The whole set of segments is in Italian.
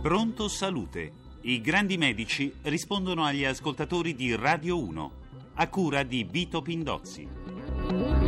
Pronto Salute. I grandi medici rispondono agli ascoltatori di Radio 1, a cura di Vito Pindozzi.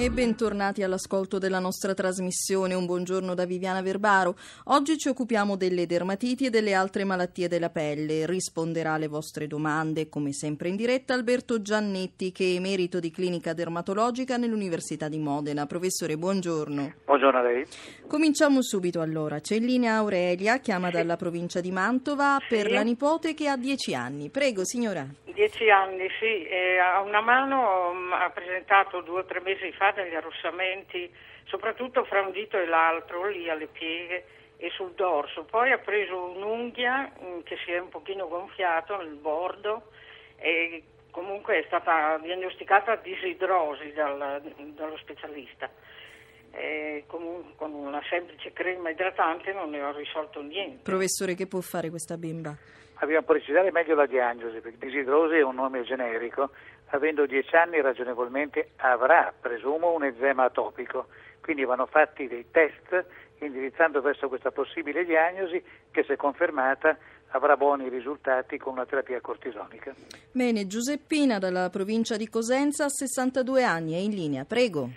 E bentornati all'ascolto della nostra trasmissione. Un buongiorno da Viviana Verbaro. Oggi ci occupiamo delle dermatiti e delle altre malattie della pelle. Risponderà alle vostre domande, come sempre in diretta, Alberto Giannetti, che è emerito di clinica dermatologica nell'Università di Modena. Professore, buongiorno. Buongiorno a lei. Cominciamo subito allora. C'è in linea Aurelia, chiama dalla provincia di Mantova, per la nipote che ha dieci anni. Prego, signora. Dieci anni, sì. Eh, a una mano mh, ha presentato due o tre mesi fa degli arrossamenti, soprattutto fra un dito e l'altro, lì alle pieghe e sul dorso. Poi ha preso un'unghia mh, che si è un pochino gonfiato nel bordo e comunque è stata diagnosticata disidrosi dal, dallo specialista. E comunque con una semplice crema idratante non ne ho risolto niente. Professore, che può fare questa bimba? Dobbiamo precisare meglio la diagnosi, perché disidrosi è un nome generico, avendo 10 anni ragionevolmente avrà, presumo, un eczema atopico. Quindi vanno fatti dei test indirizzando verso questa possibile diagnosi che se confermata avrà buoni risultati con una terapia cortisonica. Bene, Giuseppina dalla provincia di Cosenza, 62 anni, è in linea, prego.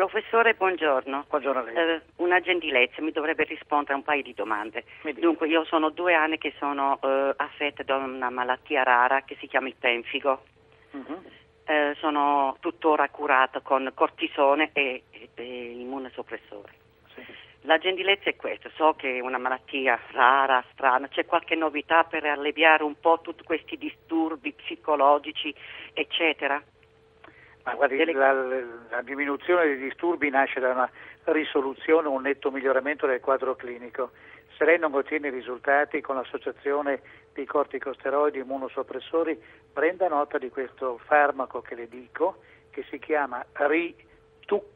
Professore, buongiorno. Buongiorno. Eh, una gentilezza, mi dovrebbe rispondere a un paio di domande. Dunque, io sono due anni che sono eh, affetta da una malattia rara che si chiama il penfigo. Uh-huh. Eh, sono tuttora curata con cortisone e, e, e immunosoppressore. Sì. La gentilezza è questa, so che è una malattia rara, strana, c'è qualche novità per alleviare un po' tutti questi disturbi psicologici, eccetera? Ma guardi, delle... la, la, diminuzione dei disturbi nasce da una risoluzione, un netto miglioramento del quadro clinico. Se lei non ottiene risultati con l'associazione di corticosteroidi e immunosoppressori, prenda nota di questo farmaco che le dico, che si chiama Rituximab,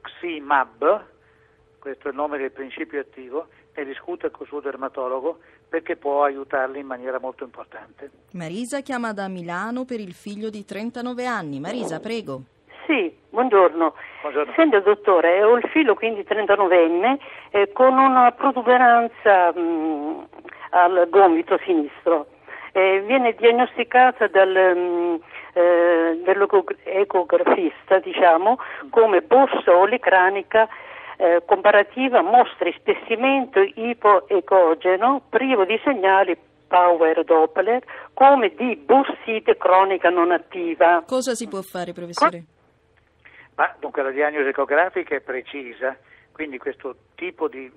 questo è il nome del principio attivo, e discute con il suo dermatologo perché può aiutarli in maniera molto importante. Marisa chiama da Milano per il figlio di 39 anni. Marisa, prego. Buongiorno. buongiorno. Senta dottore, ho il figlio quindi 39enne eh, con una protuberanza mh, mm, al gomito sinistro. Eh, viene diagnosticata dal, mh, eh, dall'ecografista diciamo, come bossa olicranica eh, comparativa mostra ispessimento ipoecogeno privo di segnali Power Doppler come di bussite cronica non attiva. Cosa si può fare, professore? Ma dunque la diagnosi ecografica è precisa, quindi questo tipo di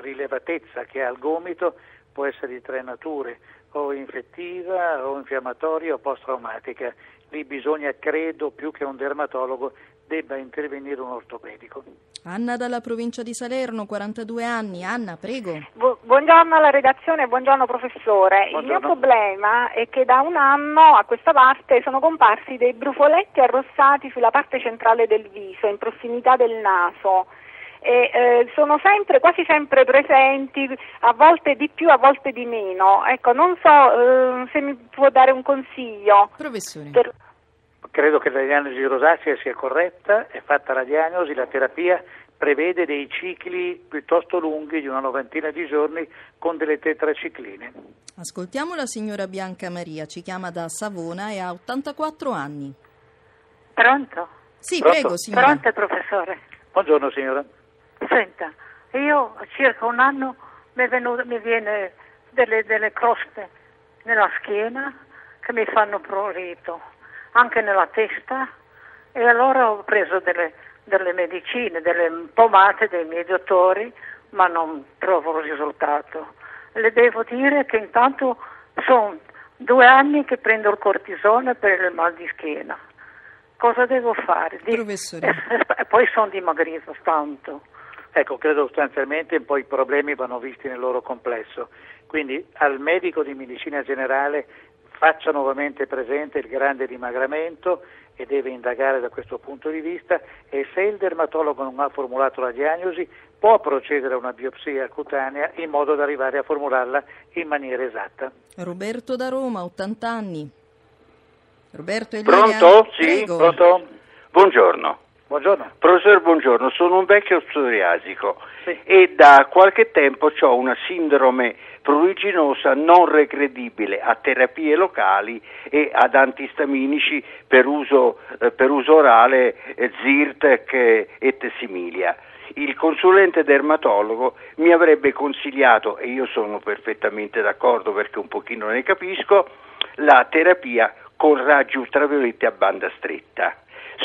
rilevatezza che ha il gomito può essere di tre nature, o infettiva, o infiammatoria, o post-traumatica. Lì bisogna, credo, più che un dermatologo, debba intervenire un ortopedico. Anna dalla provincia di Salerno, 42 anni. Anna, prego. Bu- buongiorno alla redazione, buongiorno professore. Buongiorno. Il mio problema è che da un anno a questa parte sono comparsi dei brufoletti arrossati sulla parte centrale del viso, in prossimità del naso. E, eh, sono sempre, quasi sempre presenti, a volte di più, a volte di meno. Ecco, non so eh, se mi può dare un consiglio. Professore. Per... Credo che la diagnosi rosacea sia corretta, è fatta la diagnosi, la terapia prevede dei cicli piuttosto lunghi di una novantina di giorni con delle tetracicline. Ascoltiamo la signora Bianca Maria, ci chiama da Savona e ha 84 anni. Pronto? Sì, Pronto? prego signora. Pronto professore? Buongiorno signora. Senta, io a circa un anno mi, venuto, mi viene delle, delle croste nella schiena che mi fanno prurito anche nella testa e allora ho preso delle, delle medicine, delle pomate dei miei dottori, ma non trovo risultato. Le devo dire che intanto sono due anni che prendo il cortisone per il mal di schiena. Cosa devo fare? Di... Professore. E poi sono dimagrito tanto. Ecco, credo sostanzialmente poi i problemi vanno visti nel loro complesso. Quindi al medico di medicina generale faccia nuovamente presente il grande dimagramento e deve indagare da questo punto di vista e se il dermatologo non ha formulato la diagnosi può procedere a una biopsia cutanea in modo da arrivare a formularla in maniera esatta. Roberto da Roma, 80 anni. Roberto è Pronto? Sì, Prego. pronto? Buongiorno. Buongiorno. Professore, buongiorno. Sono un vecchio psoriasico sì. e da qualche tempo ho una sindrome pruriginosa non regredibile a terapie locali e ad antistaminici per uso, eh, per uso orale eh, Zyrtec e Tessimilia. Il consulente dermatologo mi avrebbe consigliato, e io sono perfettamente d'accordo perché un pochino ne capisco, la terapia con raggi ultravioletti a banda stretta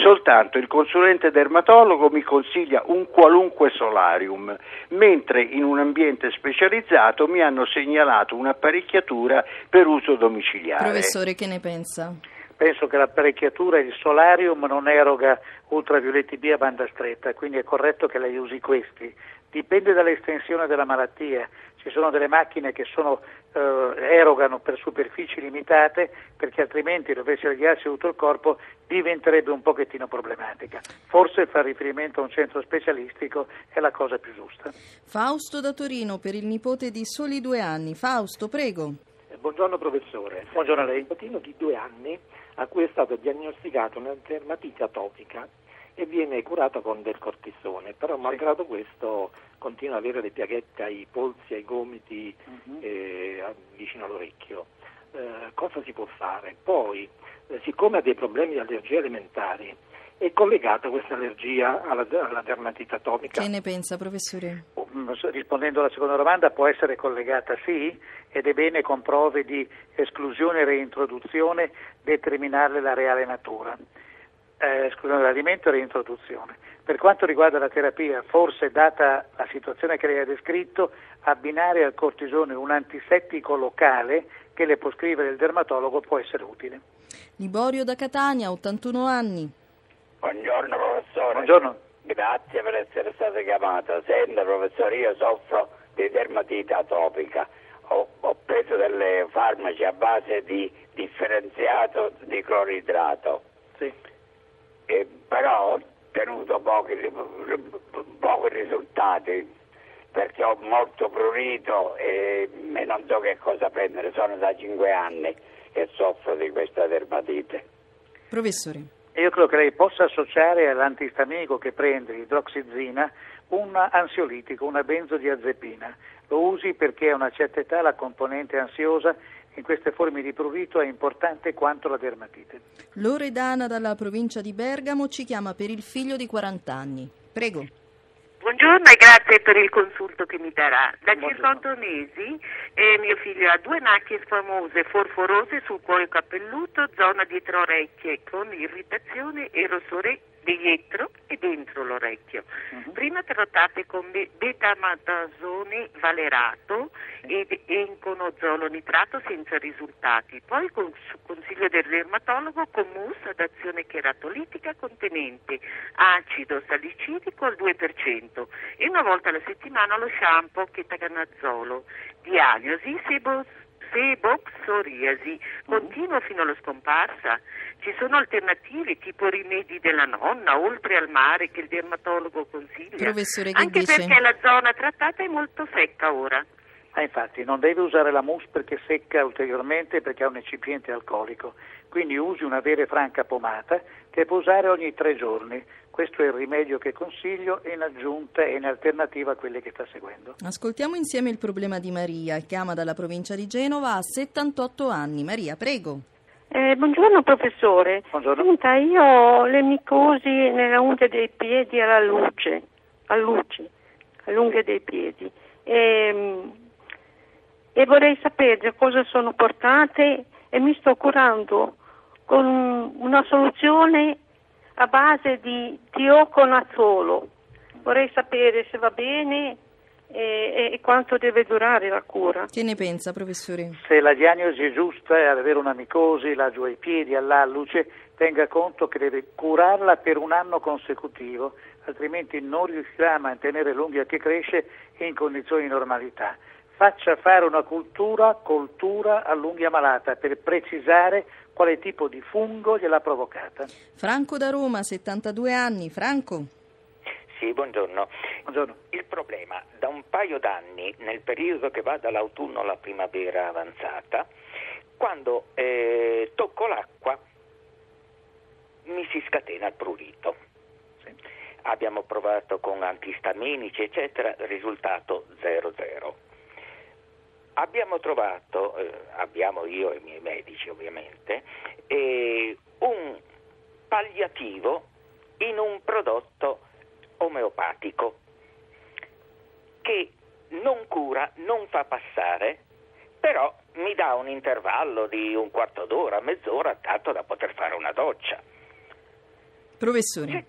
soltanto il consulente dermatologo mi consiglia un qualunque solarium, mentre in un ambiente specializzato mi hanno segnalato un'apparecchiatura per uso domiciliare. Professore, che ne pensa? Penso che l'apparecchiatura, il solarium non eroga ultravioletti B a banda stretta, quindi è corretto che lei usi questi. Dipende dall'estensione della malattia ci sono delle macchine che sono, eh, erogano per superfici limitate perché altrimenti dovesse irrigarsi tutto il corpo diventerebbe un pochettino problematica. Forse fare riferimento a un centro specialistico è la cosa più giusta. Fausto da Torino per il nipote di soli due anni. Fausto, prego. Eh, buongiorno professore. Buongiorno a lei. Un nipotino di due anni a cui è stata diagnosticata una dermatite atopica e viene curato con del cortisone, però malgrado questo continua ad avere le piaghette ai polsi, ai gomiti uh-huh. eh, vicino all'orecchio. Eh, cosa si può fare? Poi, eh, siccome ha dei problemi di allergie alimentari, è collegata questa allergia alla, alla dermatite atomica? Che ne pensa, professore? Mm, rispondendo alla seconda domanda, può essere collegata sì, ed è bene con prove di esclusione e reintroduzione determinarle la reale natura eh, esclusione dell'alimento e reintroduzione. Per quanto riguarda la terapia, forse data la situazione che lei ha descritto, abbinare al cortisone un antisettico locale che le può scrivere il dermatologo può essere utile. Liborio da Catania, 81 anni. Buongiorno professore. Buongiorno. Grazie per essere stata chiamata. Senta professore, io soffro di dermatite atopica. Ho, ho preso delle farmaci a base di differenziato di cloridrato. Sì eh, però ho ottenuto pochi, pochi risultati perché ho molto prurito e, e non so che cosa prendere, sono da cinque anni che soffro di questa dermatite. Professore. Io credo che lei possa associare all'antistaminico che prende, l'idroxizina, un ansiolitico, una benzodiazepina. Lo usi perché a una certa età la componente ansiosa in queste forme di prurito è importante quanto la dermatite. Loredana dalla provincia di Bergamo ci chiama per il figlio di 40 anni. Prego. Buongiorno e grazie per il consulto che mi darà. Da circa otto mesi eh, mio figlio ha due macchie squamose forforose sul cuoio capelluto, zona dietro orecchie, con irritazione e rossore dietro e dentro l'orecchio. Uh-huh. Prima trattate con betamadasone valerato ed enconozolo nitrato senza risultati, poi con consiglio del dermatologo con mousse ad azione cheratolitica contenente acido salicidico al 2% e una volta alla settimana lo shampoo chetaganazolo, diagnosi sebos seboxoriasi, continua fino alla scomparsa. Ci sono alternative tipo rimedi della nonna, oltre al mare, che il dermatologo consiglia. Professore, che Anche dice? perché la zona trattata è molto secca ora. Ah, infatti, non deve usare la mousse perché secca ulteriormente perché ha un eccipiente alcolico. Quindi usi una vera e franca pomata che può usare ogni tre giorni. Questo è il rimedio che consiglio in aggiunta e in alternativa a quelle che sta seguendo. Ascoltiamo insieme il problema di Maria, chiama dalla provincia di Genova, ha 78 anni. Maria, prego. Eh, buongiorno professore. Buongiorno. Senta, io ho le micosi nella unghia dei piedi alla luce, a luce, all'unghia dei piedi. E, ehm, e vorrei sapere cosa sono portate e mi sto curando con una soluzione a base di tioconazzolo. Vorrei sapere se va bene e, e, quanto deve durare la cura. Che ne pensa, professore? Se la diagnosi è giusta è avere una micosi, la giù ai piedi, all'alluce, tenga conto che deve curarla per un anno consecutivo, altrimenti non riuscirà a mantenere l'unghia che cresce in condizioni di normalità. Faccia fare una cultura, coltura all'unghia malata per precisare quale tipo di fungo gliel'ha provocata. Franco da Roma, 72 anni. Franco. Sì, buongiorno. buongiorno. Il problema, da un paio d'anni, nel periodo che va dall'autunno alla primavera avanzata, quando eh, tocco l'acqua mi si scatena il prurito. Sì. abbiamo provato con antistaminici, eccetera, risultato 0-0. Abbiamo trovato, eh, abbiamo io e i miei medici ovviamente, eh, un palliativo in un prodotto omeopatico che non cura, non fa passare, però mi dà un intervallo di un quarto d'ora, mezz'ora, tanto da poter fare una doccia. Professore.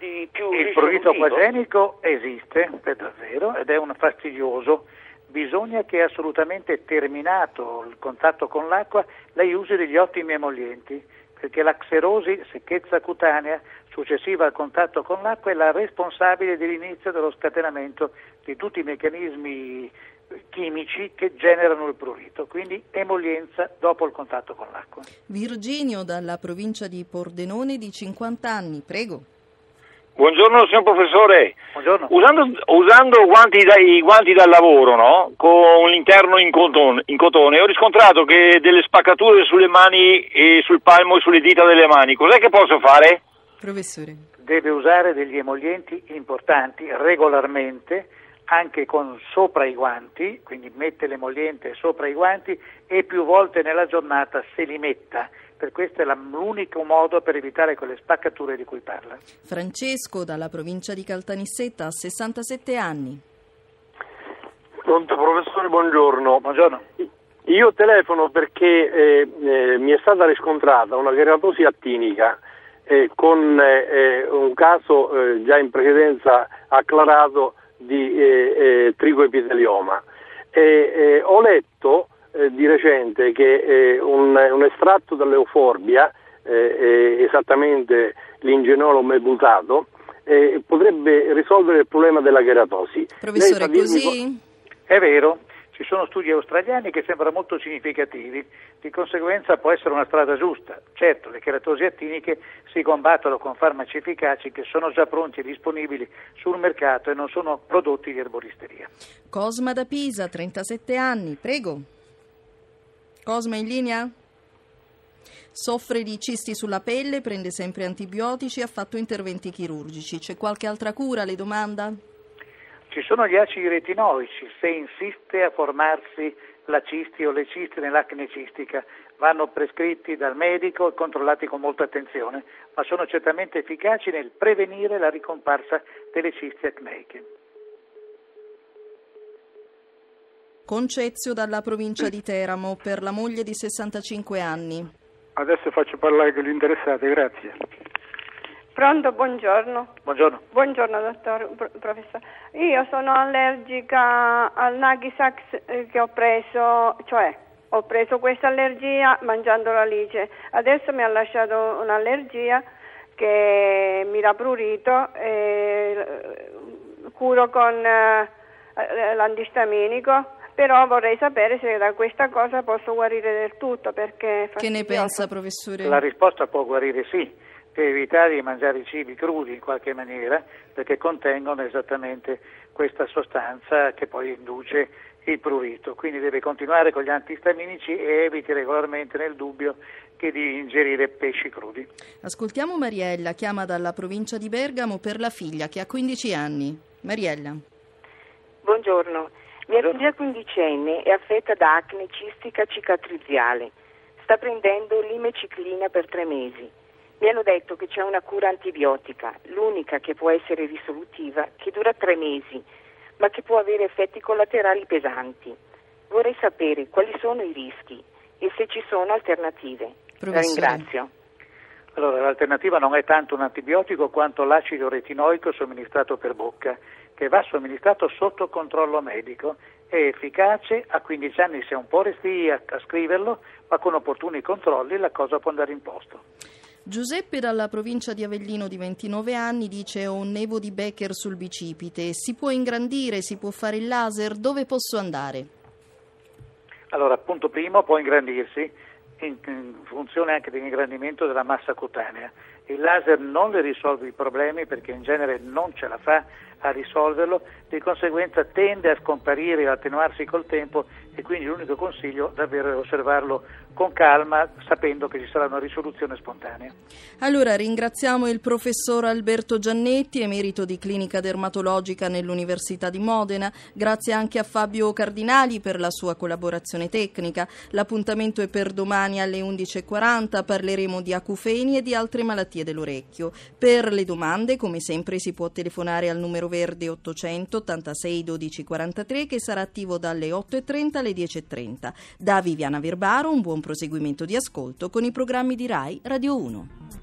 Il prurito acquagenico esiste per davvero ed è un fastidioso. Bisogna che assolutamente terminato il contatto con l'acqua lei usi degli ottimi emollienti perché la xerosi, secchezza cutanea, successiva al contatto con l'acqua è la responsabile dell'inizio dello scatenamento di tutti i meccanismi chimici che generano il prurito, quindi emolienza dopo il contatto con l'acqua. Virginio dalla provincia di Pordenone di 50 anni, prego. Buongiorno signor professore. Buongiorno. Usando, usando guanti da, i guanti da lavoro, no? con l'interno in cotone, in cotone, ho riscontrato che delle spaccature sulle mani e sul palmo e sulle dita delle mani. Cos'è che posso fare? Professore. Deve usare degli emolienti importanti regolarmente anche con sopra i guanti, quindi mette l'emoliente sopra i guanti e più volte nella giornata se li metta. Per questo è l'unico modo per evitare quelle spaccature di cui parla. Francesco dalla provincia di Caltanissetta ha 67 anni. Pronto professore, buongiorno. Buongiorno. Io telefono perché eh, eh, mi è stata riscontrata una keratosi attinica eh, con eh, un caso eh, già in precedenza acclarato di eh, eh, trigoepitelioma. E, ho letto eh, di recente che eh, un, un, estratto dall'euforbia, eh, esattamente l'ingenolo mebutato, potrebbe risolvere il problema della keratosi. Professore, così? È vero, ci sono studi australiani che sembrano molto significativi, di conseguenza può essere una strada giusta. Certo, le keratosi attiniche si combattono con farmaci efficaci che sono già pronti e disponibili sul mercato e non sono prodotti di erboristeria. Cosma da Pisa, 37 anni, prego. Cosma in linea? Soffre di cisti sulla pelle, prende sempre antibiotici, ha fatto interventi chirurgici. C'è qualche altra cura, le domanda? Ci sono gli acidi retinoici, se insiste a formarsi la cisti o le cisti nell'acne cistica, vanno prescritti dal medico e controllati con molta attenzione, ma sono certamente efficaci nel prevenire la ricomparsa delle cisti acneiche. Concezio dalla provincia di Teramo per la moglie di 65 anni. Adesso faccio parlare con gli interessati, grazie. Pronto, buongiorno. Buongiorno. Buongiorno, dottor, professore. Io sono allergica al Nagisax eh, che ho preso, cioè ho preso questa allergia mangiando la lice. Adesso mi ha lasciato un'allergia che mi ha prurito e eh, curo con eh, l'antistaminico però vorrei sapere se da questa cosa posso guarire del tutto perché Che ne pensa professore? La risposta può guarire sì per evitare di mangiare i cibi crudi in qualche maniera, perché contengono esattamente questa sostanza che poi induce il prurito. Quindi deve continuare con gli antistaminici e eviti regolarmente nel dubbio che di ingerire pesci crudi. Ascoltiamo Mariella, chiama dalla provincia di Bergamo per la figlia che ha 15 anni. Mariella. Buongiorno. Mia Buongiorno. figlia quindicenne è affetta da acne cistica cicatriziale. Sta prendendo l'imeciclina per tre mesi. Mi hanno detto che c'è una cura antibiotica, l'unica che può essere risolutiva, che dura tre mesi, ma che può avere effetti collaterali pesanti. Vorrei sapere quali sono i rischi e se ci sono alternative. La ringrazio. Allora, l'alternativa non è tanto un antibiotico quanto l'acido retinoico somministrato per bocca, che va somministrato sotto controllo medico. È efficace, a 15 anni si è un po' resti a, a scriverlo, ma con opportuni controlli la cosa può andare in posto. Giuseppe dalla provincia di Avellino di 29 anni dice ho un nevo di Becker sul bicipite, si può ingrandire, si può fare il laser, dove posso andare? Allora, punto primo, può ingrandirsi in, in funzione anche dell'ingrandimento della massa cutanea Il laser non le risolve i problemi perché in genere non ce la fa a risolverlo, di conseguenza tende a scomparire e a attenuarsi col tempo e quindi l'unico consiglio davvero è osservarlo con calma, sapendo che ci sarà una risoluzione spontanea. Allora ringraziamo il professor Alberto Giannetti, emerito di clinica dermatologica nell'Università di Modena. Grazie anche a Fabio Cardinali per la sua collaborazione tecnica. L'appuntamento è per domani alle 11.40. Parleremo di acufeni e di altre malattie dell'orecchio. Per le domande, come sempre, si può telefonare al numero verde 800 86 12 43 che sarà attivo dalle 8.30 alle 10.30. Da Viviana Verbaro, un buon proseguimento di ascolto con i programmi di RAI Radio 1.